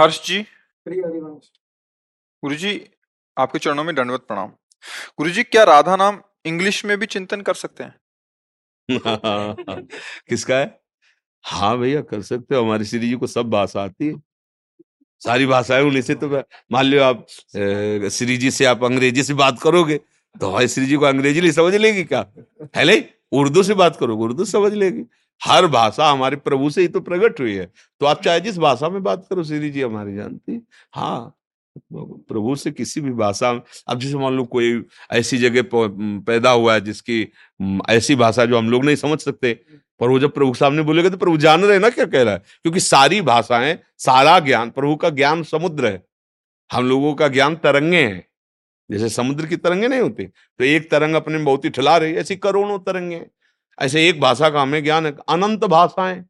हर्ष जी। गुरु जी आपके चरणों में दंडवत प्रणाम। गुरु जी क्या राधा नाम इंग्लिश में भी चिंतन कर सकते हैं? किसका है? हाँ भैया कर सकते हो। हमारी श्री जी को सब भाषा आती है। सारी भाषाएँ उन्हीं से तो मान लो आप श्री जी से आप अंग्रेज़ी से बात करोगे तो हमारी श्री जी को अंग्रेज़ी नहीं समझ लेगी क्या? है नहीं? उर्दू से बात करोगे उर्दू समझ लेगी। हर भाषा हमारे प्रभु से ही तो प्रकट हुई है। तो आप चाहे जिस भाषा में बात करो श्री जी हमारी जानती हाँ। प्रभु से किसी भी भाषा में, अब जैसे मान लो कोई ऐसी जगह पैदा हुआ है जिसकी ऐसी भाषा जो हम लोग नहीं समझ सकते, पर वो जब प्रभु सामने बोलेगा तो प्रभु जान रहे ना क्या कह रहा है? क्योंकि सारी भाषाएँ, सारा ज्ञान, प्रभु का ज्ञान समुद्र है। हम लोगों का ज्ञान तरंगे हैं। जैसे समुद्र की तरंगे नहीं होती तो एक तरंग अपने बहुत ही ठिला रही ऐसी करोड़ों तरंगे हैं। ऐसे एक भाषा का हमें ज्ञान है, अनंत भाषाएँ।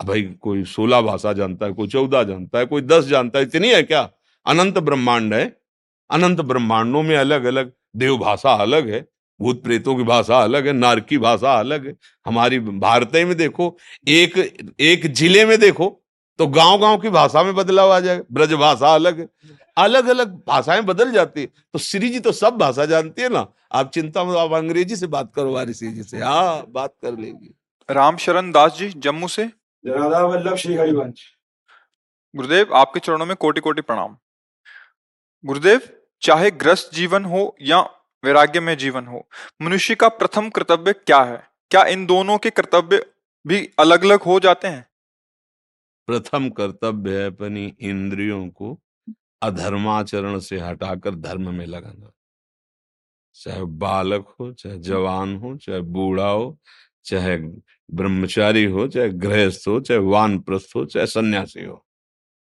भाई, कोई सोलह भाषा जानता है, कोई चौदह जानता है, कोई दस जानता है, इतनी है क्या? अनंत ब्रह्मांड है। अनंत ब्रह्मांडों में अलग अलग देव भाषा अलग है, भूत प्रेतों की भाषा अलग है, नार की भाषा अलग है। हमारी भारत में देखो, एक एक ज़िले में देखो तो गाँव गाँव की भाषा में बदलाव आ जाएगा, ब्रज भाषा अलग है। अलग अलग भाषाएँ बदल जाती है। तो श्री जी तो सब भाषा जानती है ना। आप चिंता मत आप अंग्रेज़ी से बात करो हमारी श्री जी से। हाँ बात कर लेगी। राम शरण दास जी जम्मू से? राधा वल्लभ श्री हरिवंश। गुरुदेव आपके चरणों में कोटि कोटि प्रणाम। गुरुदेव चाहे ग्रस्त जीवन हो या वैराग्य में जीवन हो मनुष्य का प्रथम कर्तव्य क्या है? क्या इन दोनों के कर्तव्य भी अलग अलग हो जाते हैं? प्रथम कर्तव्य है अपनी इंद्रियों को अधर्माचरण से हटाकर धर्म में लगाना। चाहे बालक हो चाहे जवान हो चाहे बूढ़ा हो चाहे ब्रह्मचारी हो चाहे गृहस्थ हो चाहे वानप्रस्थ हो चाहे सन्यासी हो।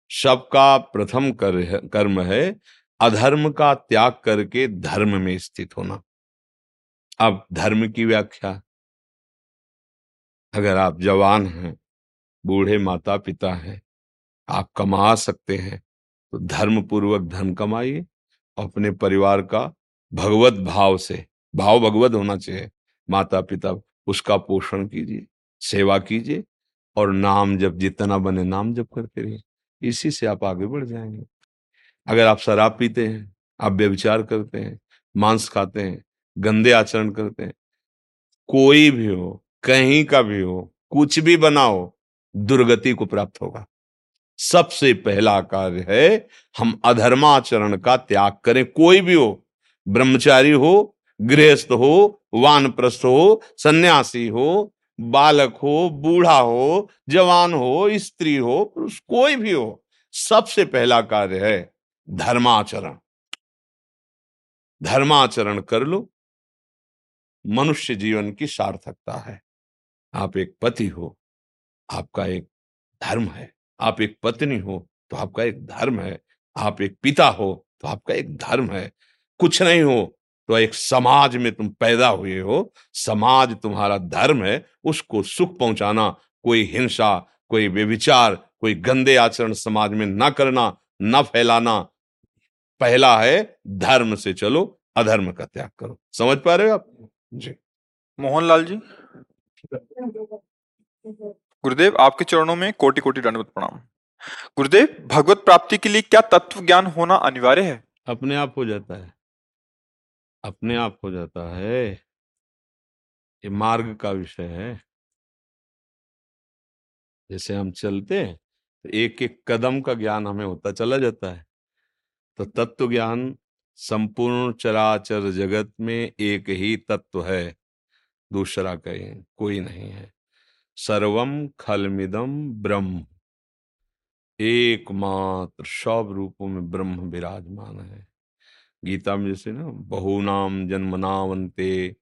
सबका प्रथम कर, कर्म है अधर्म का त्याग करके धर्म में स्थित होना। अब धर्म की व्याख्या। अगर आप जवान हैं बूढ़े माता पिता हैं आप कमा सकते हैं। तो धर्म पूर्वक धन कमाइए, अपने परिवार का भगवत भाव से, भाव भगवत होना चाहिए। माता पिता उसका पोषण कीजिए, सेवा कीजिए और नाम जब जितना बने नाम जब करते रहिए। इसी से आप आगे बढ़ जाएँगे। अगर आप शराब पीते हैं, आप व्यविचार करते हैं, मांस खाते हैं, गंदे आचरण करते हैं, कोई भी हो, कहीं का भी हो, कुछ भी बनाओ, दुर्गति को प्राप्त होगा। सबसे पहला कार्य है, हम अधर्माचरण का त्याग करें। कोई भी हो, ब्रह्मचारी हो, गृहस्थ हो, वानप्रस्थ हो, सन्यासी हो, बालक हो, बूढ़ा हो, जवान हो, स्त्री हो, पुरुष, कोई भी हो, सबसे पहला कार्य है धर्माचरण। धर्माचरण कर लो। मनुष्य जीवन की सार्थकता है। आप एक पति हो, आपका एक धर्म है। आप एक पत्नी हो तो आपका एक धर्म है। आप एक पिता हो तो आपका एक धर्म है। कुछ नहीं हो तो एक समाज में तुम पैदा हुए हो। समाज तुम्हारा धर्म है उसको सुख पहुंचाना। कोई हिंसा कोई व्यविचार कोई गंदे आचरण समाज में ना करना ना फैलाना। पहला है धर्म से चलो अधर्म का त्याग करो। समझ पा रहे हो आप? जी। मोहनलाल जी? गुरुदेव, आपके चरणों में कोटि कोटि दंडवत प्रणाम। गुरुदेव, भगवत प्राप्ति के लिए क्या तत्व ज्ञान होना अनिवार्य है? अपने आप हो जाता है। अपने आप हो जाता है। ये मार्ग का विषय है। जैसे हम चलते हैं तो एक एक कदम का ज्ञान हमें होता चला जाता है। तो तत्व ज्ञान संपूर्ण चराचर जगत में एक ही तत्व है। दूसरा कहीं, कोई नहीं है। सर्वम खलमिदम ब्रह्म। एकमात्र सब रूपों में ब्रह्म विराजमान है। गीता में जैसे ना, बहुनाम जन्मनावंते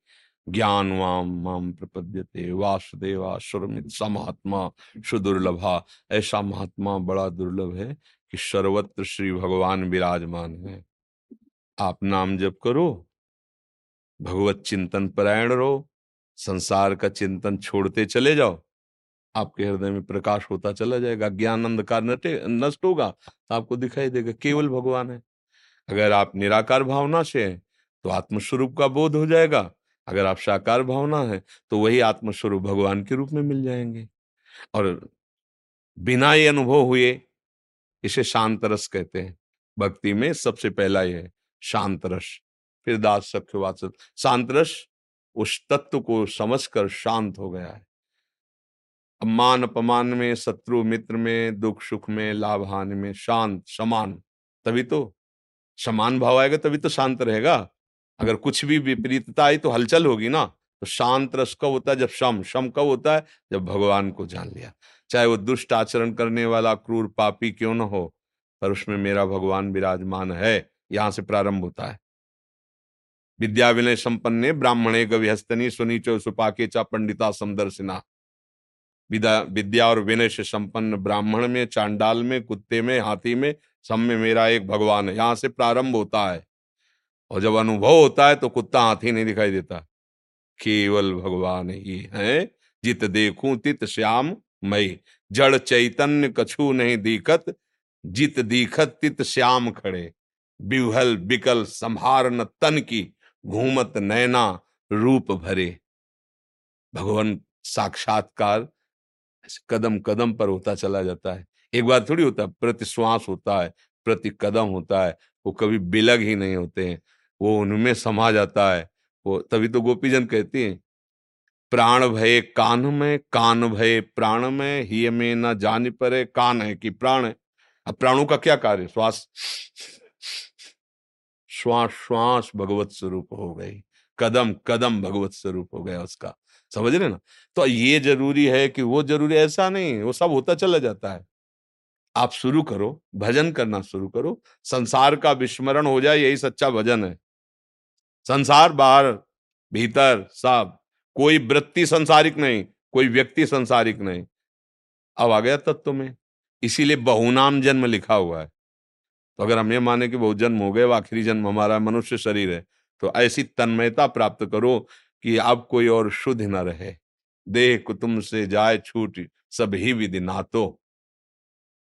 ज्ञानवाम माम प्रपद्यते वासुदेवा सुरमित समात्मा सुदुर्लभा। ऐसा महात्मा बड़ा दुर्लभ है कि सर्वत्र श्री भगवान विराजमान है। आप नाम जप करो, भगवत चिंतन परायण रहो, संसार का चिंतन छोड़ते चले जाओ। आपके हृदय में प्रकाश होता चला जाएगा, ज्ञान अंधकार नष्ट होगा तो आपको दिखाई देगा केवल भगवान है। अगर आप निराकार भावना से हैं तो आत्मस्वरूप का बोध हो जाएगा। अगर आप साकार भावना है तो वही आत्मस्वरूप भगवान के रूप में मिल जाएँगे। और बिना ये अनुभव हुए, इसे शांत रस कहते हैं। भक्ति में सबसे पहला ये है, शांत रस। फिर दास सख्य वात्सल शांत रस उस तत्व को समझकर शांत हो गया है। मान अपमान में, शत्रु मित्र में, दुख सुख में, लाभ हानि में, शांत, समान। तभी तो समान भाव आएगा, तभी तो शांत रहेगा। अगर कुछ भी विपरीतता आई तो हलचल होगी ना। तो शांत रस कब होता है? जब शम शम कब होता है? जब भगवान को जान लिया। चाहे वो दुष्ट आचरण करने वाला, क्रूर पापी क्यों न हो, पर उसमें मेरा भगवान विराजमान है। यहाँ से प्रारंभ होता है। विद्या विनय संपन्ने ब्राह्मणे गविहस्तनी सुनीचो सुपाके चा पंडिता समदर्शिना। विद्या विद्या और विनय से संपन्न ब्राह्मण में, चांडाल में, कुत्ते में, हाथी में, सब में मेरा एक भगवान है। यहाँ से प्रारंभ होता है। और जब अनुभव होता है तो कुत्ता हाथी नहीं दिखाई देता। केवल भगवान ही है। जित देखूँ तित श्याम मई। जड़ चैतन्य कछु नहीं दीखत। जित दीखत तित श्याम खड़े। बिहल बिकल संहार न तन की। घूमत नैना रूप भरे। भगवान साक्षात्कार कदम कदम पर होता चला जाता है। एक बार थोड़ी होता है प्रति श्वास होता है प्रति कदम होता है, वो कभी बिलग ही नहीं होते हैं। वो उनमें समा जाता है। वो तभी तो गोपीजन कहती हैं, प्राण भय कान में, कान भय प्राण में ही में न जान परे कान है कि प्राण है। अब प्राणों का क्या कार्य? श्वास। श्वास श्वास भगवत स्वरूप हो गई। कदम कदम भगवत स्वरूप हो गया उसका। समझ रहे ना? तो ये ज़रूरी है कि वो ज़रूरी, ऐसा नहीं, वो सब होता चला जाता है। आप शुरू करो, भजन करना शुरू करो, संसार का विस्मरण हो जाए, यही सच्चा भजन है। संसार, बाहर, भीतर, सब, कोई वृत्ति संसारिक नहीं, कोई व्यक्ति संसारिक नहीं। अब आ गया तत्व में, इसीलिए बहुनाम जन्म लिखा हुआ है। तो अगर हम ये माने कि बहुत जन्म हो गए आखिरी जन्म हमारा मनुष्य शरीर है तो ऐसी तन्मयता प्राप्त करो कि अब कोई और शुद्ध न रहे। देह कुतुम से जाए छूट सब ही विधि नातो।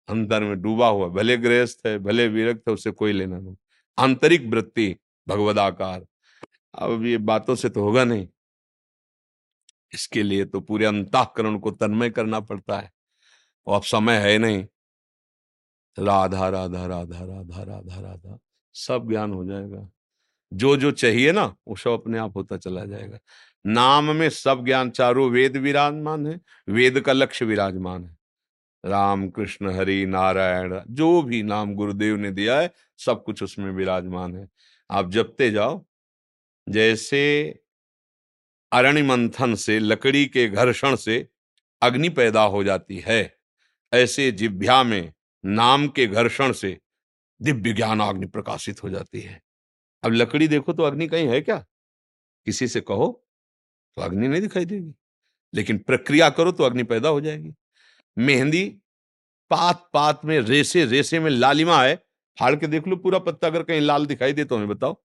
अंतर में डूबा हुआ, भले गृहस्थ है, भले विरक्त है, उसे कोई लेना नहीं। आंतरिक वृत्ति भगवदाकार अब ये बातों से तो होगा नहीं। इसके लिए तो पूरे अंताकरण को तन्मय करना पड़ता है। और अब समय है नहीं। राधा राधा राधा राधा राधा राधा, सब ज्ञान हो जाएगा। जो जो चाहिए ना, वो सब अपने आप होता चला जाएगा। नाम में सब ज्ञान चारों वेद विराजमान है, वेद का लक्ष्य विराजमान है। राम, कृष्ण, हरि, नारायण, जो भी नाम गुरुदेव ने दिया है, सब कुछ उसमें विराजमान है। आप जपते जाओ, जैसे अरण्य मंथन से, लकड़ी के घर्षण से अग्नि पैदा हो जाती है, ऐसे जिभ्या में नाम के घर्षण से दिव्य ज्ञान अग्नि प्रकाशित हो जाती है। अब लकड़ी देखो तो अग्नि कहीं है क्या? किसी से कहो तो अग्नि नहीं दिखाई देगी। लेकिन प्रक्रिया करो तो अग्नि पैदा हो जाएगी। मेहंदी पात पात में रेसे रेसे में लालिमा है। फाड़ के देख लो, पूरा पत्ता अगर कहीं लाल दिखाई दे तो हमें बताओ।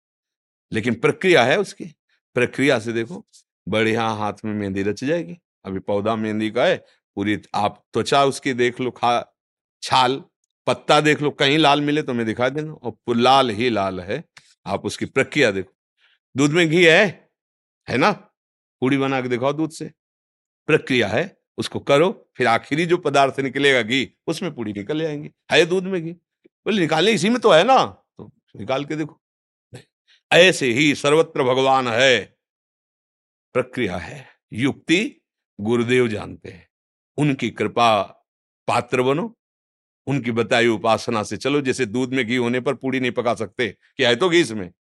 लेकिन प्रक्रिया है उसकी। प्रक्रिया से देखो, बढ़िया हाथ में मेहंदी रच जाएगी। अभी पौधा मेहंदी का है, पूरी आप त्वचा उसकी देख लो, खा, छाल, पत्ता देख लो, कहीं लाल मिले तो मैं दिखा देना। और लाल ही लाल है। आप उसकी प्रक्रिया देखो। दूध में घी है है ना? पूड़ी बना के दिखाओ दूध से। प्रक्रिया है, उसको करो, फिर आखिरी जो पदार्थ निकलेगा घी, उसमें पूड़ी निकल जाएँगी है दूध में घी? बोले निकालने इसी में तो है ना? तो निकाल के देखो। ऐसे ही सर्वत्र भगवान है। प्रक्रिया है, युक्ति गुरुदेव जानते हैं। उनकी कृपा पात्र बनो उनकी बताई उपासना से, चलो जैसे दूध में घी होने पर पूड़ी नहीं पका सकते कि है तो घी इसमें?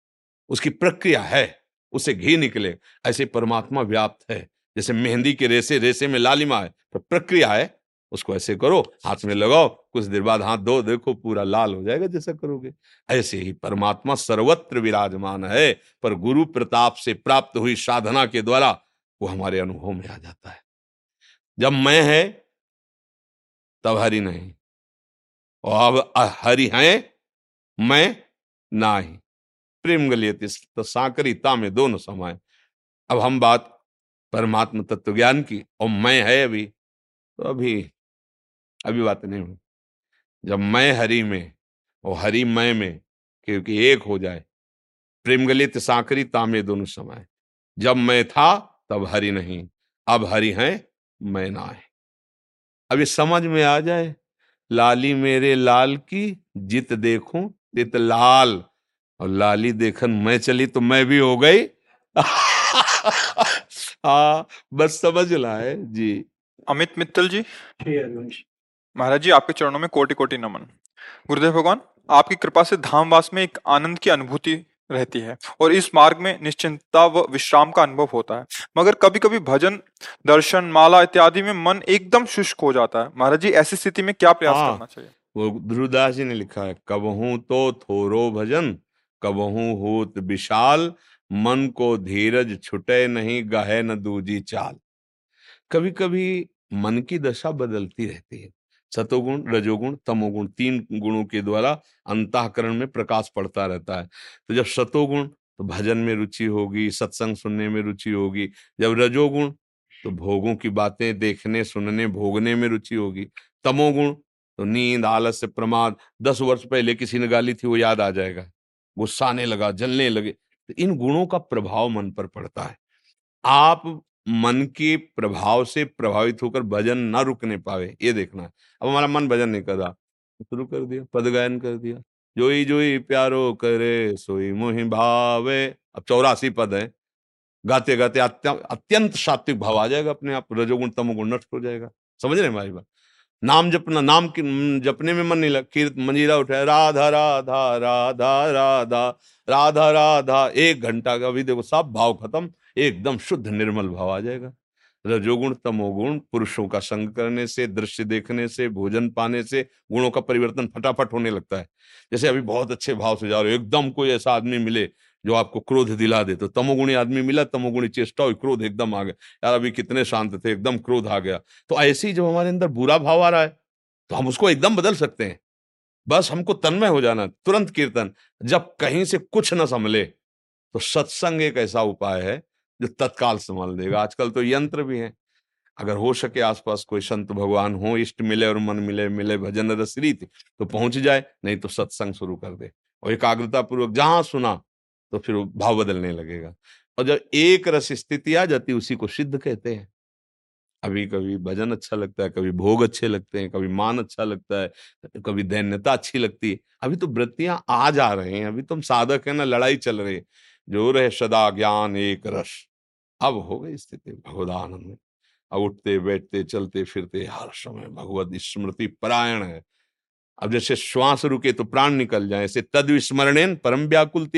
उसकी प्रक्रिया है, उसे घी निकले, ऐसे परमात्मा व्याप्त है। जैसे मेहंदी के रेसे रेसे में लालिमा है तो प्रक्रिया है, उसको ऐसे करो, हाथ में लगाओ, कुछ देर बाद हाथ धो, देखो पूरा लाल हो जाएगा जैसा करोगे। ऐसे ही परमात्मा सर्वत्र विराजमान है, पर गुरु प्रताप से प्राप्त हुई साधना के द्वारा वो हमारे अनुभव में आ जाता है। जब मैं है, तब हरि नहीं। और अब हरि है, मैं ना ही प्रेम गलियत तो साकरीता में दोनों समाये। अब हम बात परमात्मा तत्व ज्ञान की, और मैं है अभी तो अभी अभी बात नहीं हुई। जब मैं हरि में, और हरि मैं में, क्योंकि एक हो जाए, प्रेम गलित साकरी तामे दोनों समय। जब मैं था, तब हरि नहीं, अब हरि है, मैं ना है ये समझ में आ जाए लाली मेरे लाल की जित देखूँ, तित लाल। और लाली देखन मैं चली तो मैं भी हो गई। हाँ बस समझ लाए जी। अमित मित्तल जी। महाराज जी, आपके चरणों में कोटि कोटि नमन। गुरुदेव भगवान, आपकी कृपा से धामवास में एक आनंद की अनुभूति रहती है। और इस मार्ग में निश्चिंतता व विश्राम का अनुभव होता है। मगर कभी कभी भजन दर्शन माला इत्यादि में मन एकदम शुष्क हो जाता है। महाराज जी ऐसी स्थिति में क्या प्रयास हाँ। करना चाहिए? वो ध्रुवदास जी ने लिखा है कबहू तो थोरो भजन कबहू होत विशाल मन को धीरज छुटे नहीं गहे न दूजी चाल। कभी कभी मन की दशा बदलती रहती है। सतोगुण, रजोगुण, तमोगुण तीन गुणों के द्वारा अंतःकरण में प्रकाश पड़ता रहता है। तो जब सतोगुण तो भजन में रुचि होगी, सत्संग सुनने में रुचि होगी। जब रजोगुण तो भोगों की बातें देखने, सुनने, भोगने में रुचि होगी। तमोगुण तो नींद आलस्य प्रमाद, दस वर्ष पहले किसी ने गाली थी, वो याद आ जाएगा। गुस्सा आने लगा, जलने लगे। तो इन गुणों का प्रभाव मन पर पड़ता है। आप मन के प्रभाव से प्रभावित होकर भजन ना रुकने पावे, ये देखना है। अब हमारा मन भजन नहीं कर रहा, शुरू कर दिया पद गायन कर दिया, जोई जोई प्यारो करे सोई मोहि भावे। अब चौरासी पद है, गाते गाते अत्यंत सात्विक भाव आ जाएगा अपने आप, रजोगुण तमोगुण नष्ट हो जाएगा। समझ रहे हमारी बात? नाम जपना, नाम की जपने में मन नहीं लग, कीर्त, मंजीरा उठाए राधा राधा राधा राधा राधा राधा एक घंटा का भी देखो, सब भाव खत्म। एकदम शुद्ध निर्मल भाव आ जाएगा। रजोगुण, तमोगुण, पुरुषों का संग करने से, दृश्य देखने से, भोजन पाने से, गुणों का परिवर्तन फटाफट होने लगता है। जैसे अभी बहुत अच्छे भाव से जा रहे हो, एकदम कोई ऐसा आदमी मिले जो आपको क्रोध दिला दे तो तमोगुणी आदमी मिला, तमोगुणी चेष्टा हुई क्रोध एकदम आ गया। यार अभी कितने शांत थे, एकदम क्रोध आ गया। तो ऐसे ही जब हमारे अंदर बुरा भाव आ रहा है तो हम उसको एकदम बदल सकते हैं। बस हमको तन्मय हो जाना, तुरंत कीर्तन। जब कहीं से कुछ न संभले तो सत्संग एक ऐसा उपाय है जो तत्काल संभाल देगा। आजकल तो यंत्र भी हैं। अगर हो सके आसपास कोई संत भगवान हो, इष्ट मिले और मन मिले मिले भजन रस रीति तो पहुँच जाए, नहीं तो सत्संग शुरू कर दे। और एकाग्रता पूर्वक जहाँ सुना तो फिर भाव बदलने लगेगा। और जब एक रस स्थिति आ जाती उसी को सिद्ध कहते हैं। अभी कभी भजन अच्छा लगता है, कभी भोग अच्छे लगते हैं, कभी मान अच्छा लगता है, कभी दैन्यता अच्छी लगती है। अभी तो वृत्तियाँ आ जा रहे हैं, अभी तुम तो साधक है, ना लड़ाई चल रही है। जो रहे सदा ज्ञान एक रस। अब हो गई स्थिति भगवदानंद में। अब उठते, बैठते, चलते, फिरते, हर समय भगवत स्मृति परायण है। अब जैसे श्वास रुके तो प्राण निकल जाए, ऐसे तद विस्मरणेन परम व्याकुल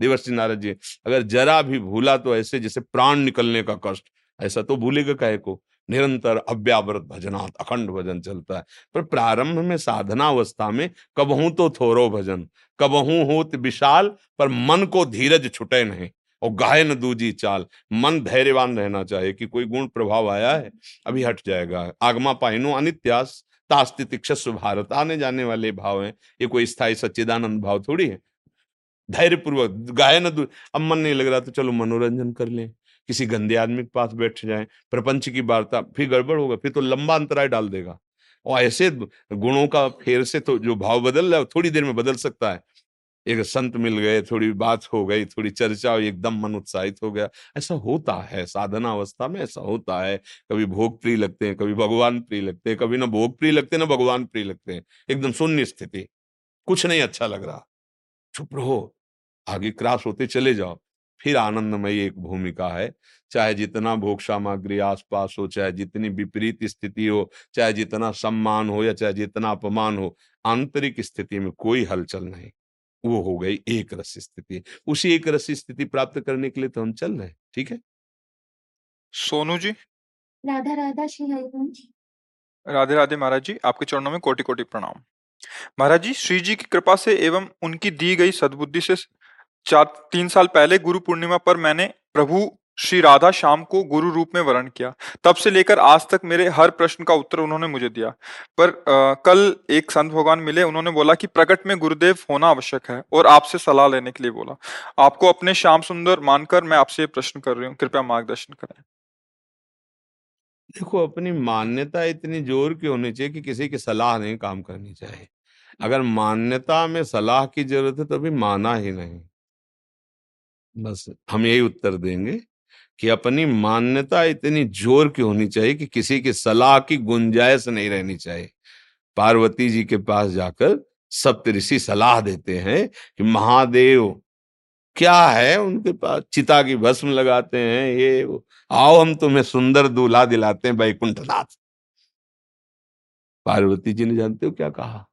देवर्षि नारद जी, अगर जरा भी भूला तो ऐसे जैसे प्राण निकलने का कष्ट, ऐसा तो भूलेगा कहे को? निरंतर अव्यावृत भजनात् अखंड भजन चलता है। पर प्रारंभ में साधना अवस्था में कबहू तो थोरो भजन, कबहू होत विशाल, पर मन को धीरज छुटे नहीं, और गाय न दूजी चाल। मन धैर्यवान रहना चाहिए कि कोई गुण प्रभाव आया है, अभी हट जाएगा। आगमा पाइनो अनित्यास तास्तितिक्षस्व भारत। आने जाने वाले भाव हैं, ये कोई स्थायी सच्चिदानंद भाव थोड़ी है। धैर्य पूर्वक गाय न अब मन नहीं लग रहा तो चलो मनोरंजन कर लें। किसी गंदे आदमी के पास बैठ जाए, प्रपंच की वार्ता, फिर गड़बड़ होगा, फिर तो लंबा अंतराय डाल देगा। और ऐसे गुणों का फेर से तो जो भाव बदल रहा है थोड़ी देर में बदल सकता है। एक संत मिल गए, थोड़ी बात हो गई, थोड़ी चर्चा हुई, एकदम मन उत्साहित हो गया। ऐसा होता है साधना अवस्था में ऐसा होता है। कभी भोग प्रिय लगते हैं, कभी भगवान प्रिय लगते हैं, कभी ना भोग प्रिय लगते हैं, ना भगवान प्रिय लगते हैं। एकदम शून्य स्थिति, कुछ नहीं अच्छा लग रहा। चुप रहो, आगे क्रॉस होते चले जाओ। फिर आनंदमयी एक भूमिका है। चाहे जितना भोग सामग्री आसपास हो चाहे जितनी विपरीत स्थिति हो चाहे जितना सम्मान हो या चाहे जितना अपमान हो आंतरिक स्थिति में कोई हलचल नहीं। वो हो गई एक रस स्थिति। उसी एक रस स्थिति प्राप्त करने के लिए तो हम चल रहे हैं ठीक है? सोनू जी? राधा राधा श्री हरिवंश राधे राधे महाराज जी आपके चरणों में कोटि कोटि प्रणाम। महाराज जी श्री जी की कृपा से एवं उनकी दी गई सद्बुद्धि से चार तीन साल पहले गुरु पूर्णिमा पर मैंने प्रभु श्री राधा श्याम को गुरु रूप में वर्ण किया। तब से लेकर आज तक मेरे हर प्रश्न का उत्तर उन्होंने मुझे दिया। पर आ, कल एक संत भगवान मिले उन्होंने बोला कि प्रकट में गुरुदेव होना आवश्यक है और आपसे सलाह लेने के लिए बोला। आपको अपने श्याम सुंदर मानकर मैं आपसे ये प्रश्न कर रही हूँ कृपया मार्गदर्शन करें। देखो अपनी मान्यता इतनी ज़ोर की होनी चाहिए कि किसी की सलाह नहीं काम करनी चाहिए। अगर मान्यता में सलाह की ज़रूरत है तो अभी माना ही नहीं। बस, हम यही उत्तर देंगे कि अपनी मान्यता इतनी ज़ोर की होनी चाहिए कि किसी की सलाह की गुंजाइश नहीं रहनी चाहिए। पार्वती जी के पास जाकर सप्त ऋषि सलाह देते हैं कि महादेव, क्या है उनके पास? चिता की भस्म लगाते हैं, ये आओ हम तुम्हें सुंदर दूल्हा दिलाते हैं बैकुंठनाथ पार्वती जी ने जानते हो क्या कहा?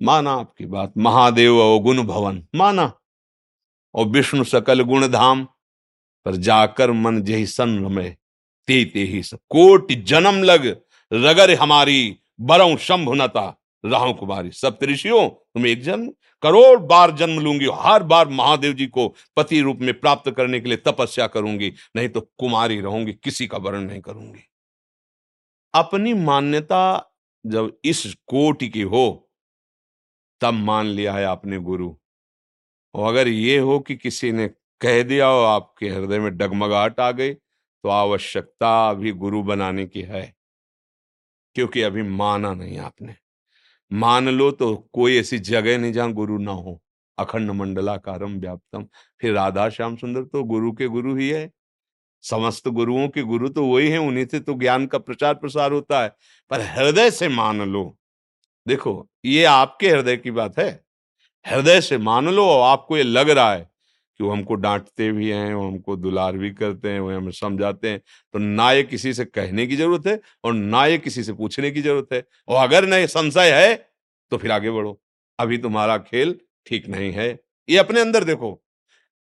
माना आपकी बात, महादेव अवगुण भवन, माना। और विष्णु सकल गुण धाम पर जाकर मन जही सन रमे, ते ते ही सब। कोट जन्म लग रगर हमारी, बरऊ शंभुनता राहु कुमारी। सब ऋषियों, तुम एक जन्म, करोड़ बार जन्म लूँगी हर बार महादेव जी को पति रूप में प्राप्त करने के लिए तपस्या करूँगी, नहीं तो कुमारी रहूँगी, किसी का वर्ण नहीं करूँगी। अपनी मान्यता जब इस कोटि की हो, तब मान लिया है आपने गुरु। और अगर ये हो कि किसी ने कह दिया हो आपके हृदय में डगमगाहट आ गई तो आवश्यकता अभी गुरु बनाने की है, क्योंकि अभी माना नहीं आपने। मान लो तो कोई ऐसी जगह नहीं जहाँ गुरु ना हो। अखंड मंडलाकारम व्याप्तम। फिर राधा श्याम सुंदर तो गुरु के गुरु ही है। समस्त गुरुओं के गुरु तो वही है, उन्हीं से तो ज्ञान का प्रचार प्रसार होता है। पर हृदय से मान लो। देखो, ये आपके हृदय की बात है। हृदय से मान लो आपको ये लग रहा है कि वो हमको डांटते भी हैं, वो हमको दुलार भी करते हैं, वो हमें समझाते हैं तो ना ये किसी से कहने की ज़रूरत है, और ना ये किसी से पूछने की ज़रूरत है। और अगर न संशय है तो फिर आगे बढ़ो। अभी तुम्हारा खेल ठीक नहीं है। ये अपने अंदर देखो,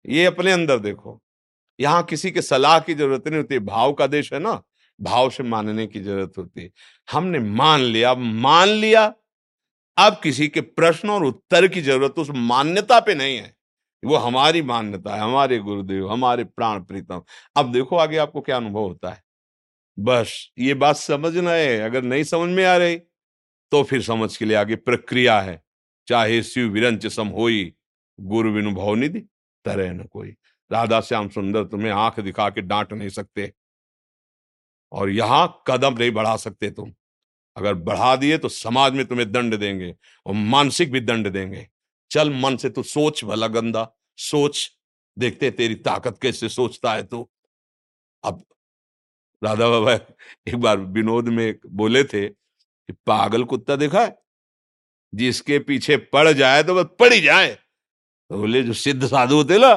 ये अपने अंदर देखो। यहाँ किसी के सलाह की ज़रूरत नहीं होती, भाव का देश है ना, भाव से मानने की ज़रूरत होती हमने मान लिया मान लिया अब किसी के प्रश्न और उत्तर की ज़रूरत उस मान्यता पे नहीं है। वो हमारी मान्यता है, हमारे गुरुदेव, हमारे प्राण प्रीतम। अब देखो आगे आपको क्या अनुभव होता है। बस, ये बात समझना है अगर नहीं समझ में आ रही तो फिर समझ के लिए आगे प्रक्रिया है। चाहे शिव विरंच सम होई, गुरु विनुभव निधि, तरह न कोई। राधा श्याम सुंदर तुम्हें आँख दिखा के डांट नहीं सकते। और यहाँ कदम नहीं बढ़ा सकते तुम। अगर बढ़ा दिए तो समाज में तुम्हें दंड देंगे और मानसिक भी दंड देंगे। चल मन से तू सोच भला गंदा, सोच। देखते तेरी ताकत कैसे सोचता है तू। अब राधा बाबा एक बार विनोद में बोले थे कि पागल कुत्ता देखा है? जिसके पीछे पड़ जाए तो बस पड़ ही जाए। तो बोले, जो सिद्ध साधु होते ना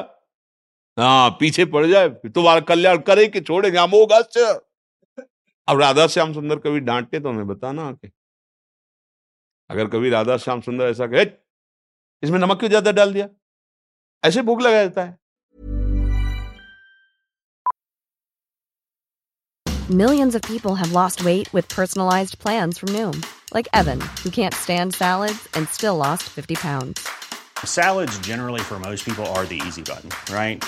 हाँ पीछे पड़ जाए। तुम्हारा कल्याण करे कि छोड़ेंगे हम होगा अब राधा श्याम सुंदर कभी डांटते तो हमें बताना आके अगर कभी राधा श्याम सुंदर ऐसा कहे इसमें नमक क्यों ज़्यादा डाल दिया ऐसे भूख लगा जाता है Millions of people have lost weight with personalized plans from Noom, like Evan, who can't stand salads and still lost 50 pounds. Salads, generally, for most people, are the easy button, right?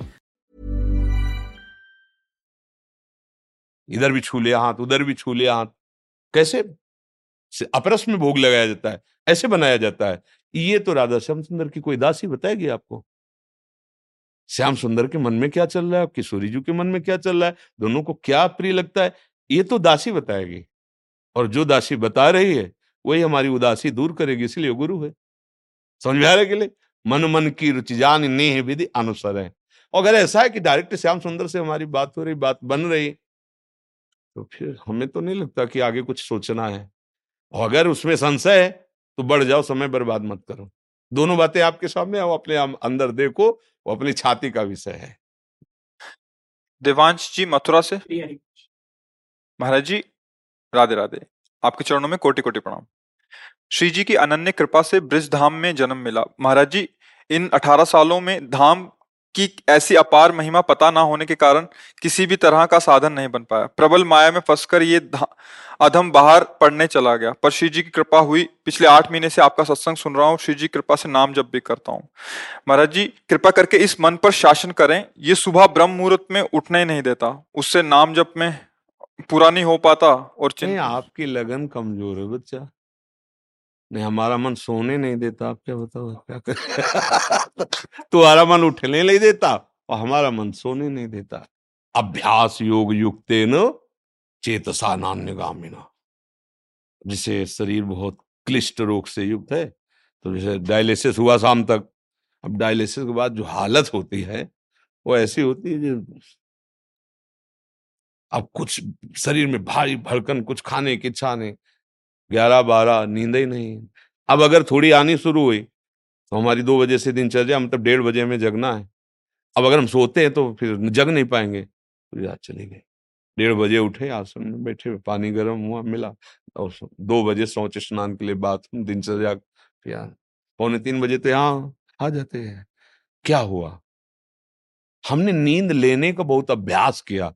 इधर भी छू लिया हाथ, उधर भी छू लिया हाथ। कैसे? अपरस में भोग लगाया जाता है, ऐसे बनाया जाता है। ये तो राधा श्याम सुंदर की कोई दासी बताएगी आपको? श्याम सुंदर के मन में क्या चल रहा है? किशोरी जी के मन में क्या चल रहा है? दोनों को क्या प्रिय लगता है? ये तो दासी बताएगी। और जो दासी बता रही है, वही हमारी उदासी दूर करेगी, इसलिए गुरु है। समझ रहा कि मन मन की रुचि जान, नेह विधि अनुसार है अगर ऐसा है कि डायरेक्ट श्याम सुंदर से हमारी बात हो रही, बात बन रही तो फिर हमें तो नहीं लगता कि आगे कुछ सोचना है। और अगर उसमें संशय है तो बढ़ जाओ समय बर्बाद मत करो। दोनों बातें आपके सामने आओ अपने अंदर देखो वो अपनी छाती का विषय है। देवांश जी मथुरा से? महाराज जी राधे राधे। आपके चरणों में कोटि कोटि प्रणाम। श्री जी की अनन्य कृपा से ब्रिज धाम में जन्म मिला। महाराज जी इन 18 सालों में धाम की ऐसी अपार महिमा पता ना होने के कारण किसी भी तरह का साधन नहीं बन पाया। प्रबल माया में फंसकर ये अधम बाहर पढ़ने चला गया। पर श्री जी की कृपा हुई। पिछले आठ महीने से आपका सत्संग सुन रहा हूँ। श्री जी कृपा से नाम जब भी करता हूँ। महाराज जी, कृपा करके इस मन पर शासन करें। ये सुबह ब्रह्म मुहूर्त में उठने नहीं देता। उससे नाम जप में पूरा नहीं हो पाता और आपकी लगन कमज़ोर है बच्चा। नहीं, हमारा मन सोने नहीं देता। आप क्या बताओ क्या कर तुम्हारा मन उठने नहीं देता और हमारा मन सोने नहीं देता। अभ्यास योग युक्त न चेतसा नान्यगामिना। जिसे शरीर बहुत क्लिष्ट रोग से युक्त है तो जैसे डायलिसिस हुआ शाम तक, अब डायलिसिस के बाद जो हालत होती है, वो ऐसी होती है जो अब कुछ शरीर में भारी भड़कन, कुछ खाने की इच्छा नहीं ग्यारह बारह नींद ही नहीं। अब अगर थोड़ी आनी शुरू हुई तो हमारी दो बजे से दिनचर्या मतलब डेढ़ बजे में जगना है। अब अगर हम सोते हैं तो फिर जग नहीं पाएँगे। तो याद चली गई। डेढ़ बजे उठे आसन में बैठे, पानी गर्म हुआ, मिला। और दो बजे शौच स्नान के लिए बाथरूम दिनचर्या किया पौने तीन बजे तो यहाँ आ जाते हैं। क्या हुआ? हमने नींद लेने का बहुत अभ्यास किया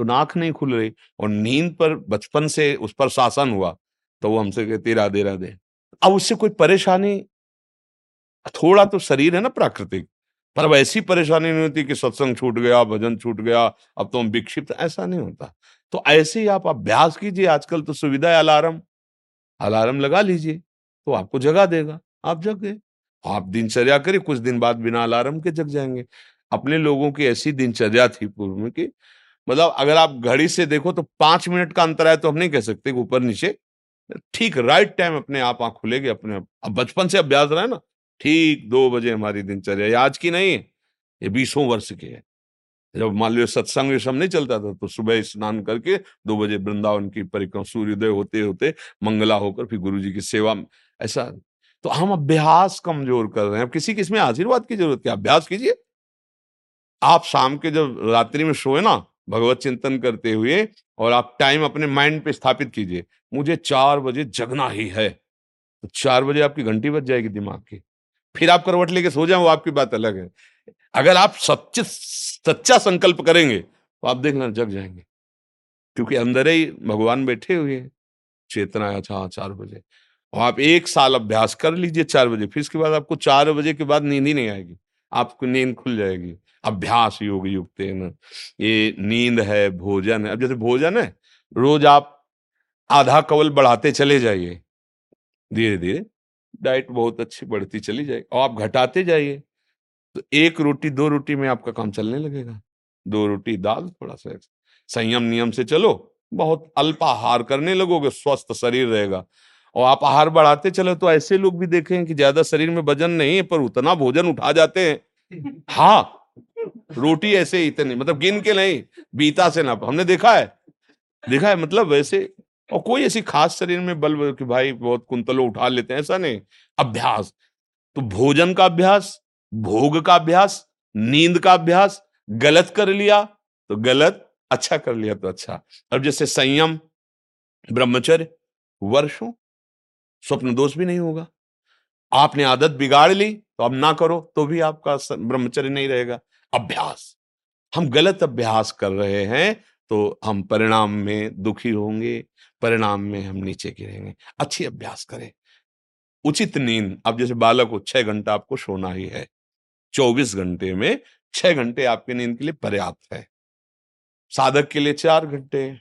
तो नाक नहीं खुल रही। और नींद पर, बचपन से उस पर शासन हुआ। तो वो हमसे कहती, राधे राधे। अब उससे कोई परेशानी, थोड़ा तो शरीर है ना प्राकृतिक, पर अब ऐसी परेशानी नहीं होती कि सत्संग छूट गया, भजन छूट गया, अब तो हम विक्षिप्त, ऐसा नहीं होता। तो ऐसे ही आप अभ्यास कीजिए, आजकल तो सुविधा है अलार्म। अलार्म लगा लीजिए तो आपको जगा देगा, आप जग। गए आप दिनचर्या करिए, कुछ दिन बाद बिना अलार्म के जग जाएँगे। अपने लोगों की ऐसी दिनचर्या थी पूर्व में कि मतलब अगर आप घड़ी से देखो तो पाँच मिनट का अंतर है तो हम नहीं कह सकते ऊपर नीचे ठीक राइट टाइम अपने आप आँख खुलेगी, अपने अब बचपन से अभ्यास रहा है ना, ठीक दो बजे हमारी दिनचर्या आज की नहीं है, ये बीसों वर्ष की है। जब मान लो सत्संग ये सब नहीं चलता था तो सुबह स्नान करके दो बजे वृंदावन की परिक्रमा, सूर्योदय होते होते मंगला होकर फिर गुरु जी की सेवा, ऐसा। तो हम अभ्यास कमज़ोर कर रहे हैं। अब किसी किसमें आशीर्वाद की ज़रूरत? क्या अभ्यास कीजिए? आप शाम के जब रात्रि में सोए ना भगवत चिंतन करते हुए और आप टाइम अपने माइंड पे स्थापित कीजिए। मुझे चार बजे जगना ही है। तो चार बजे आपकी घंटी बज जाएगी दिमाग की। फिर आप करवट लेके सो जाए वो आपकी बात अलग है। अगर आप सच्चे, सच्चा संकल्प करेंगे तो आप देखना जग जाएँगे। क्योंकि अंदर ही भगवान बैठे हुए हैं। चेतना अच्छा हाँ चार बजे। और आप एक साल अभ्यास कर लीजिए चार बजे। फिर इसके बाद आपको चार बजे के बाद नींद ही नहीं आएगी। आपको नींद खुल जाएगी। अभ्यास योग युक्त ये नींद है, भोजन है। अब जैसे भोजन है, रोज आप आधा कवल बढ़ाते चले जाइए। धीरे धीरे डाइट बहुत अच्छी बढ़ती चली जाएगी और आप घटाते जाइए। तो एक रोटी, दो रोटी में आपका काम चलने लगेगा। दो रोटी, दाल थोड़ा सा संयम नियम से चलो। बहुत अल्प आहार करने लगोगे, स्वस्थ शरीर रहेगा। और आप आहार बढ़ाते चले तो ऐसे लोग भी देखे कि ज़्यादा शरीर में वज़न नहीं है, पर उतना भोजन उठा जाते हैं। हाँ रोटी ऐसे इतनी मतलब गिन के नहीं, बीता से ना, हमने देखा है। देखा है मतलब वैसे, और कोई ऐसी खास शरीर में बल कि भाई बहुत कुंतलों उठा लेते हैं, ऐसा नहीं, अभ्यास। तो भोजन का अभ्यास, भोग का अभ्यास, नींद का अभ्यास, गलत कर लिया तो गलत अच्छा कर लिया तो अच्छा। अब जैसे संयम, ब्रह्मचर्य, वर्षों, स्वप्न दोष भी नहीं होगा। आपने आदत बिगाड़ ली तो अब ना करो तो भी आपका ब्रह्मचर्य नहीं रहेगा। अभ्यास। हम गलत अभ्यास कर रहे हैं तो हम परिणाम में दुखी होंगे, परिणाम में हम नीचे गिरेंगे। अच्छी अभ्यास करें। उचित नींद, अब जैसे बालक को छह घंटा आपको सोना ही है, चौबीस घंटे में छह घंटे आपकी नींद के लिए पर्याप्त है। साधक के लिए चार घंटे,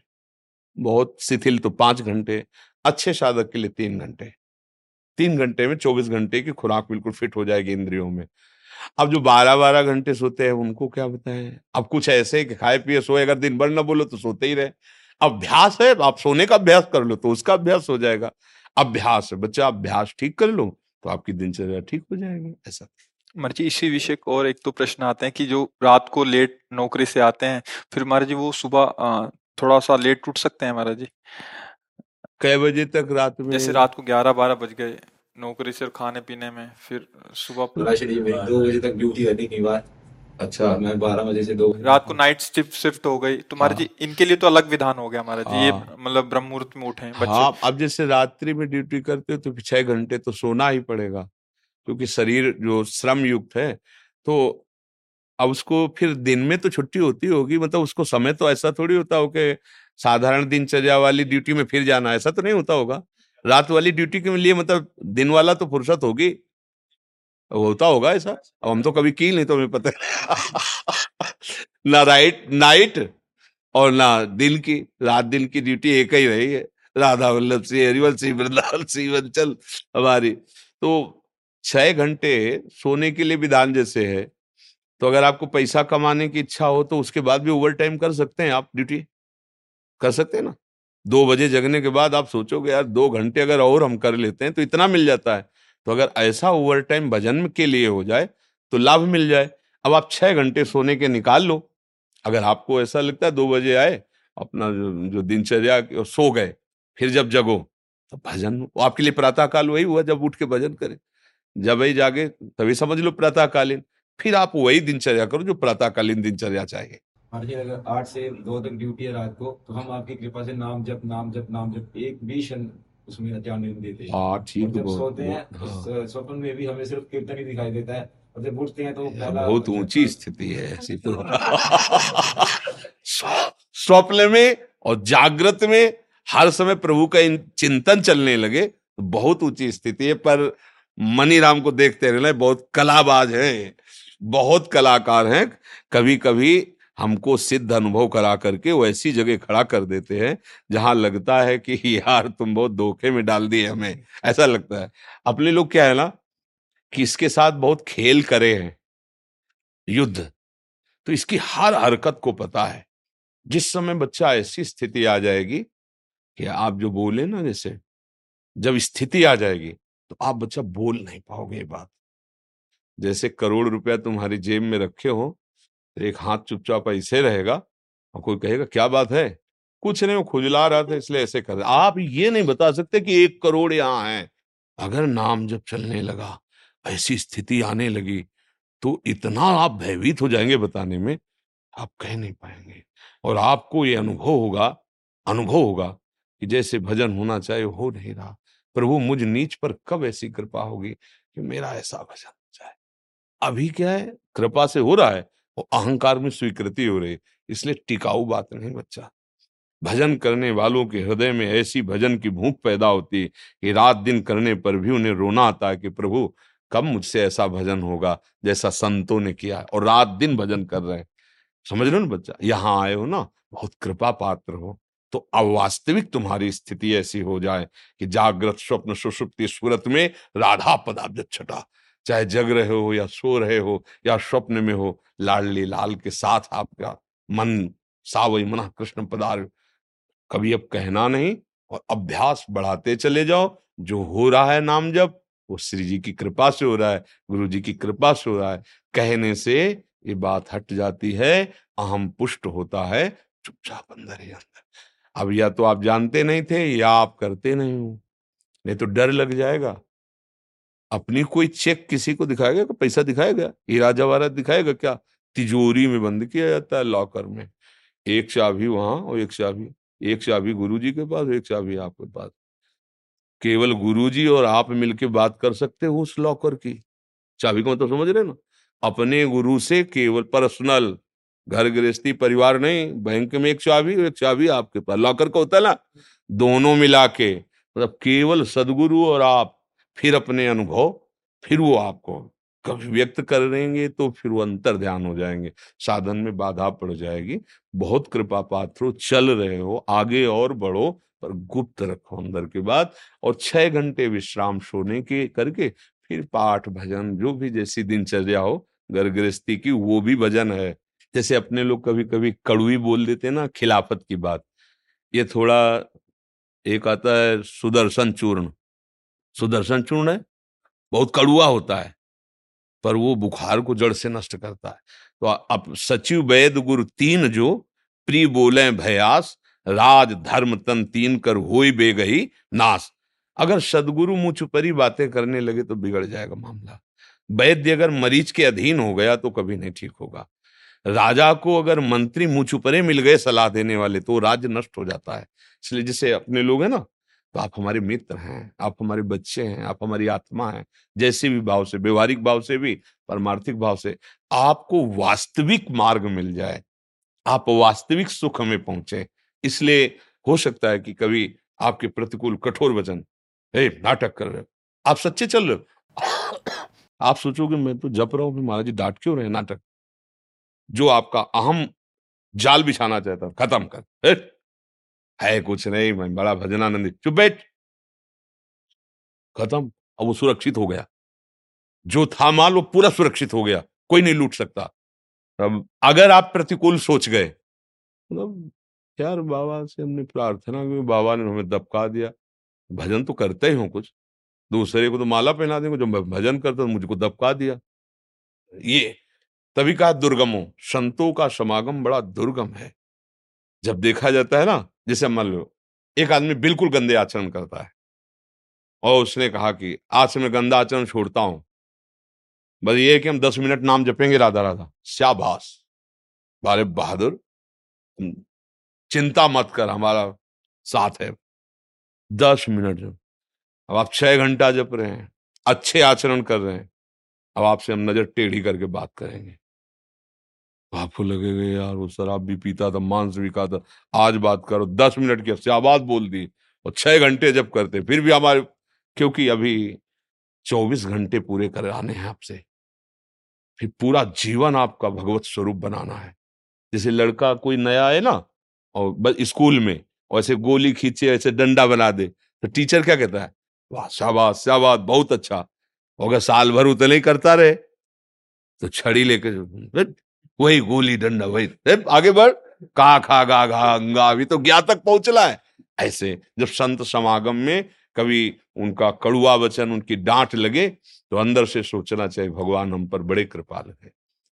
बहुत शिथिल तो पाँच घंटे, अच्छे साधक के लिए तीन घंटे। तीन घंटे में चौबीस घंटे की खुराक बिल्कुल फिट हो जाएगी इंद्रियों में। अब जो बारह बारह घंटे सोते हैं उनको क्या बताएँ? अब कुछ ऐसे कि खाए पिए सोए अगर दिन भर ना बोलो तो सोते ही रहे। अभ्यास है आप सोने का अभ्यास कर लो तो उसका अभ्यास हो जाएगा। अभ्यास है बच्चा अभ्यास ठीक कर लो तो आपकी दिनचर्या ठीक हो जाएगी ऐसा। मर्ज़ी इसी विषय और एक तो प्रश्न आते हैं कि जो रात को लेट नौकरी से आते हैं फिर महाराज जी वो सुबह थोड़ा सा लेट उठ सकते हैं महाराज जी कै बजे तक रात में जैसे रात को ग्यारह बारह बज गए। नौकरी से खाने पीने में फिर सुबह दो बजे तक ड्यूटी रहती कई बार अच्छा मैं बारह बजे से दो रात को नाइट शिफ्ट शिफ्ट हो गई। तुम्हारे हाँ। जी इनके लिए तो अलग विधान हो गया हमारा जी। ये हाँ। मतलब ब्रह्म मुहूर्त में उठे बच्चे हाँ अब जैसे रात्रि में ड्यूटी करते हो तो छह घंटे तो सोना ही पड़ेगा क्योंकि शरीर जो श्रम युक्त है तो अब उसको फिर दिन में तो छुट्टी होती होगी मतलब उसको समय तो ऐसा थोड़ी होता हो कि साधारण दिनचर्या वाली ड्यूटी में फिर जाना ऐसा तो नहीं होता होगा। रात वाली ड्यूटी के लिए मतलब दिन वाला तो फुर्सत होगी। होता होगा ऐसा। अब हम तो कभी की नहीं तो हमें पता ना राइट, नाइट और ना दिन की, रात दिन की ड्यूटी एक ही रही है। राधा वल्लभ सिंह हरिवल सिंह, वृंदावन सिंह, वंचल, हमारी। तो छह घंटे सोने के लिए विधान जैसे है तो अगर आपको पैसा कमाने की इच्छा हो तो उसके बाद भी ओवर टाइम कर सकते हैं आप ड्यूटी कर सकते हैं ना? दो बजे जगने के बाद आप सोचोगे यार दो घंटे अगर और हम कर लेते हैं तो इतना मिल जाता है। तो अगर ऐसा ओवर टाइम भजन के लिए हो जाए तो लाभ मिल जाए। अब आप छः घंटे सोने के निकाल लो। अगर आपको ऐसा लगता है दो बजे आए अपना जो, दिनचर्या सो गए फिर जब जगो तो भजन वो आपके लिए प्रातःकाल वही हुआ जब उठ के भजन करें। जब वही जागे तभी समझ लो प्रातःकालीन। फिर आप वही दिनचर्या करो जो प्रातःकालीन दिनचर्या चाहिए। अगर आठ से दो तक ड्यूटी है रात को तो हम आपकी कृपा से नाम जप नाम जप नाम जप एक भी क्षण उसमें ध्यान नहीं देते हाँ। ठीक जब सोते हैं हाँ। स्वप्न में भी हमें सिर्फ़ कीर्तन ही दिखाई देता है। और जब उठते हैं तो बहुत ऊँची स्थिति है ऐसी तो। स्वप्न में और जागृत में हर समय प्रभु का चिंतन चलने लगे तो बहुत ऊँची स्थिति है। पर मनी राम को देखते रहना बहुत कलाबाज हैं बहुत कलाकार हैं। कभी कभी हमको सिद्ध अनुभव करा करके वो ऐसी जगह खड़ा कर देते हैं जहाँ लगता है कि यार तुम बहुत धोखे में डाल दिए हमें। ऐसा लगता है। अपने लोग क्या है ना, कि इसके साथ बहुत खेल करे हैं। युद्ध। तो इसकी हर हरकत को पता है। जिस समय बच्चा ऐसी स्थिति आ जाएगी कि आप जो बोले ना जैसे, जब स्थिति आ जाएगी तो आप बच्चा बोल नहीं पाओगे ये बात। जैसे करोड़ रुपया तुम्हारी जेब में रखे हो एक हाथ चुपचाप ऐसे रहेगा और कोई कहेगा, क्या बात है? कुछ नहीं, वो खुजला रहा था, इसलिए ऐसे कर आप ये नहीं बता सकते कि एक करोड़ यहाँ है। अगर नाम जब चलने लगा, ऐसी स्थिति आने लगी तो इतना आप भयभीत हो जाएँगे बताने में, आप कह नहीं पाएँगे। और आपको ये अनुभव होगा अनुभव होगा कि जैसे भजन होना चाहिए हो नहीं रहा। प्रभु मुझ नीच पर कब ऐसी कृपा होगी कि मेरा ऐसा भजन हो जाए? अभी क्या है? कृपा से हो रहा है। अहंकार में स्वीकृति हो रही, इसलिए टिकाऊ बात नहीं बच्चा। भजन करने वालों के हृदय में ऐसी भजन की भूख पैदा होती कि रात दिन करने पर भी उन्हें रोना आता कि, प्रभु, कब मुझसे ऐसा भजन होगा जैसा संतों ने किया और रात दिन भजन कर रहे हैं? समझ हो ना बच्चा? यहाँ आए हो ना, बहुत कृपा पात्र हो। तो अवास्तविक तुम्हारी स्थिति ऐसी हो जाए कि जागृत स्वप्न सुषुप्ति सूरत में राधा पदाब्ज छटा। चाहे जग रहे हो या सो रहे हो या स्वप्न में हो, लाडली लाल के साथ आपका मन सावई मना कृष्ण पदार कभी अब कहना नहीं और अभ्यास बढ़ाते चले जाओ। जो हो रहा है नाम जब वो श्री जी की कृपा से हो रहा है, गुरु जी की कृपा से हो रहा है। कहने से ये बात हट जाती है, अहम पुष्ट होता है, चुपचाप अंदर ही अंदर। अब या तो आप जानते नहीं थे या आप करते नहीं हो। नहीं तो डर लग जाएगा। अपनी कोई चेक किसी को दिखाया दिखाएगा पैसा दिखाएगा ये राजा वारा दिखाएगा क्या? तिजोरी में बंद किया जाता है लॉकर में। एक चाबी वहाँ और एक चाबी एक चाबी गुरुजी के पास एक चाबी आपके पास। केवल गुरुजी और आप मिलके बात कर सकते हो उस लॉकर की। चाबी को तो समझ रहे ना? अपने गुरु से केवल पर्सनल घर गृहस्थी परिवार नहीं, बैंक में एक चाबी एक चाबी आपके पास। लॉकर का होता है ना? दोनों मिला के। मतलब केवल सदगुरु और आप। फिर अपने अनुभव, फिर वो आपको कभी व्यक्त कर रहेंगे तो फिर वो अंतर ध्यान हो जाएँगे। साधन में बाधा पड़ जाएगी। बहुत कृपा पात्र हो चल रहे हो, आगे और बढ़ो, पर गुप्त रखो अंदर के बाद और छह घंटे विश्राम सोने के करके फिर पाठ, भजन, जो भी जैसी दिनचर्या हो घर गृहस्थी की, वो भी भजन है। जैसे अपने लोग कभी कभी कड़ुई बोल देते ना, खिलाफत की बात। ये थोड़ा एक आता है सुदर्शन चूर्ण। सुदर्शन चूर्ण है, बहुत कड़ुआ होता है, पर वो बुखार को जड़ से नष्ट करता है। तो अब सचिव वैद गुरु तीन जो प्री बोले भयास, राज धर्म तन तीन कर हो बे गई नाश अगर सदगुरु मुँह चुपरी बातें करने लगे तो बिगड़ जाएगा मामला। वैद्य अगर मरीज़ के अधीन हो गया तो कभी नहीं ठीक होगा। राजा को अगर मंत्री मुँह चुपरे मिल गए सलाह देने वाले तो राज्य नष्ट हो जाता है। इसलिए जैसे अपने लोग हैं ना तो आप हमारे मित्र हैं, आप हमारे बच्चे हैं, आप हमारी आत्मा हैं, जैसे भी भाव से, व्यवहारिक भाव से भी, परमार्थिक भाव से, आपको वास्तविक मार्ग मिल जाए, आप वास्तविक सुख में पहुँचे। इसलिए हो सकता है कि कभी आपके प्रतिकूल कठोर वचन, हे, नाटक कर रहे हो। आप सच्चे चल रहे हो। आप सोचोगे, मैं तो जप रहा हूँ महाराज जी डांट क्यों रहे नाटक। जो आपका अहम जाल बिछाना चाहता खत्म कर। है कुछ नहीं, मैं बड़ा भजनानंदी, चुप बैठ। खत्म। अब वो सुरक्षित हो गया। जो था माल वो पूरा सुरक्षित हो गया, कोई नहीं लूट सकता। अब अगर आप प्रतिकूल सोच गए मतलब यार बाबा से हमने प्रार्थना की, बाबा ने हमें दबका दिया। भजन तो करते ही हो कुछ। दूसरे को तो माला पहना देंगे जो भजन करता तो मुझको दबका दिया। ये, तभी कहा दुर्गम संतों का समागम बड़ा दुर्गम है। जब देखा जाता है ना, जैसे मान लो, एक आदमी बिल्कुल गंदे आचरण करता है। और उसने कहा कि, आज से मैं गंदा आचरण छोड़ता हूँ। बस ये कि हम दस मिनट नाम जपेंगे, राधा राधा। शाबाश। बारे बहादुर चिंता मत कर, हमारा साथ है। दस मिनट जब अब आप छह घंटा जप रहे हैं, अच्छे आचरण कर रहे हैं। अब आपसे हम नज़र टेढ़ी करके बात करेंगे। आपको लगेगा यार, वो शराब भी पीता था, मांस भी खाता आज बात करो, दस मिनट की शाबाद बोल दी और छह घंटे जब करते, फिर भी हमारे, क्योंकि अभी चौबीस घंटे पूरे कराने हैं आपसे। फिर पूरा जीवन आपका भगवत स्वरूप बनाना है। जैसे लड़का कोई नया है ना, और बस स्कूल में, और ऐसे गोली खींचे, ऐसे डंडा बना दे तो टीचर क्या कहता है? वाह, शाबाश शाबाश, बहुत अच्छा। अगर साल भर उतना ही करता रहे तो छड़ी लेके वही गोली डंडा, वही। आगे बढ़। का, खा, गा, घा, अंगा, अभी तो ज्ञा तक पहुंचला है। ऐसे जब संत समागम में कभी उनका कड़ुआ वचन, उनकी डांट लगे तो अंदर से सोचना चाहिए, भगवान हम पर बड़े कृपाल है,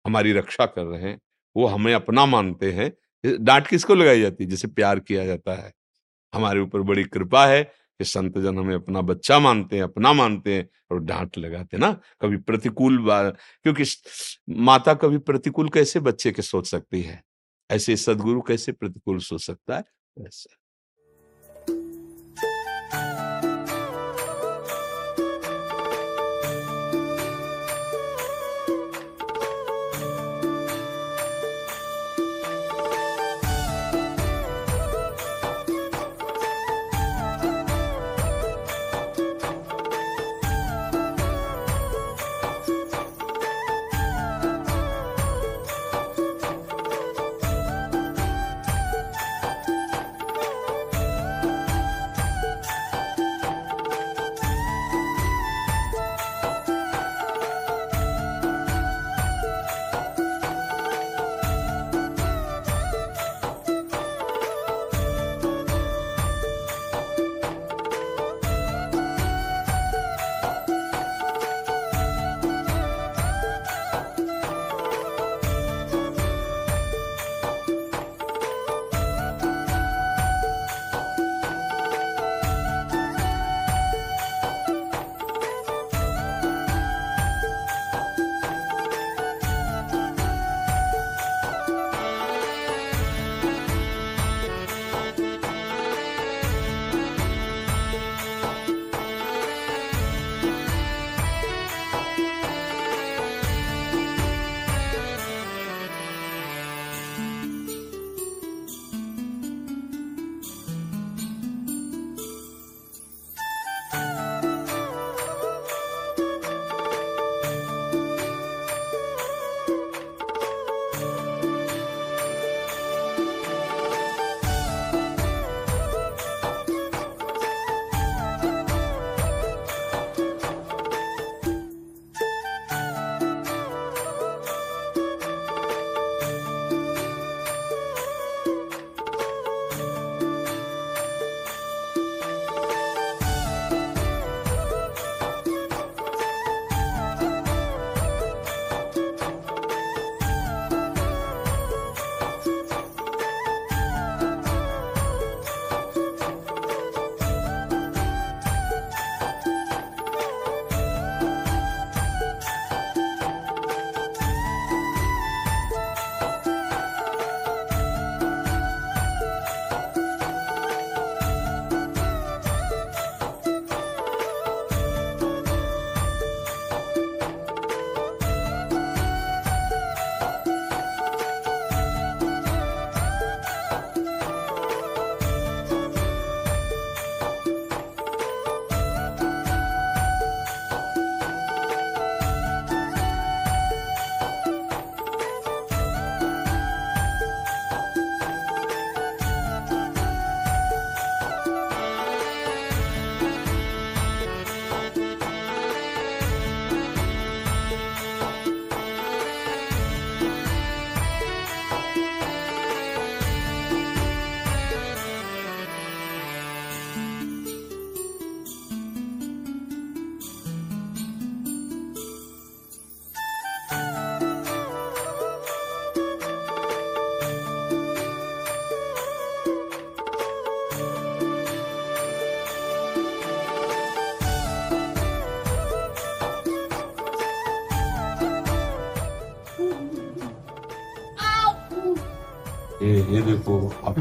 हमारी रक्षा कर रहे हैं, वो हमें अपना मानते हैं। डांट किसको लगाई जाती है? जिसे प्यार किया जाता है। हमारे ऊपर बड़ी कृपा है कि संतजन हमें अपना बच्चा मानते हैं, अपना मानते हैं और डांट लगाते हैं ना, कभी प्रतिकूल क्योंकि माता कभी प्रतिकूल कैसे बच्चे के सोच सकती है? ऐसे सदगुरु कैसे प्रतिकूल सोच सकता है? ऐसे।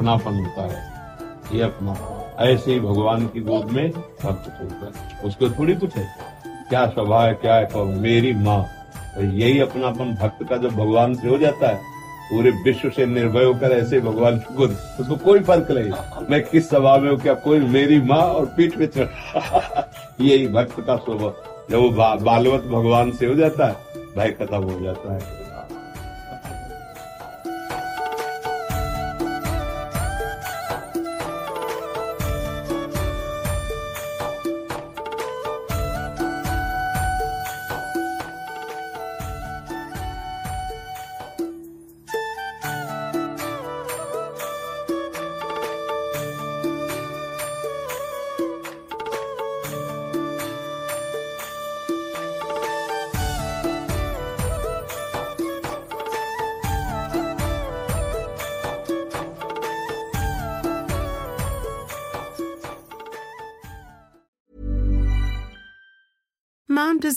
अपनापन होता है। ये अपना, ऐसे ही भगवान की गोद में भक्त चलता है उसको थोड़ी कुछ है। क्या स्वभाव है, क्या है कौन मेरी माँ। तो यही अपनापन भक्त का जब भगवान से हो जाता है, पूरे विश्व से निर्भय होकर ऐसे भगवान की गोद, उसको कोई फ़र्क नहीं। मैं किस स्वभाव में हूँ, क्या कोई मेरी माँ और पीठ पे चढ़? यही भक्त का स्वभाव। जब वो बालवत भगवान से हो जाता है, भय खत्म हो जाता है।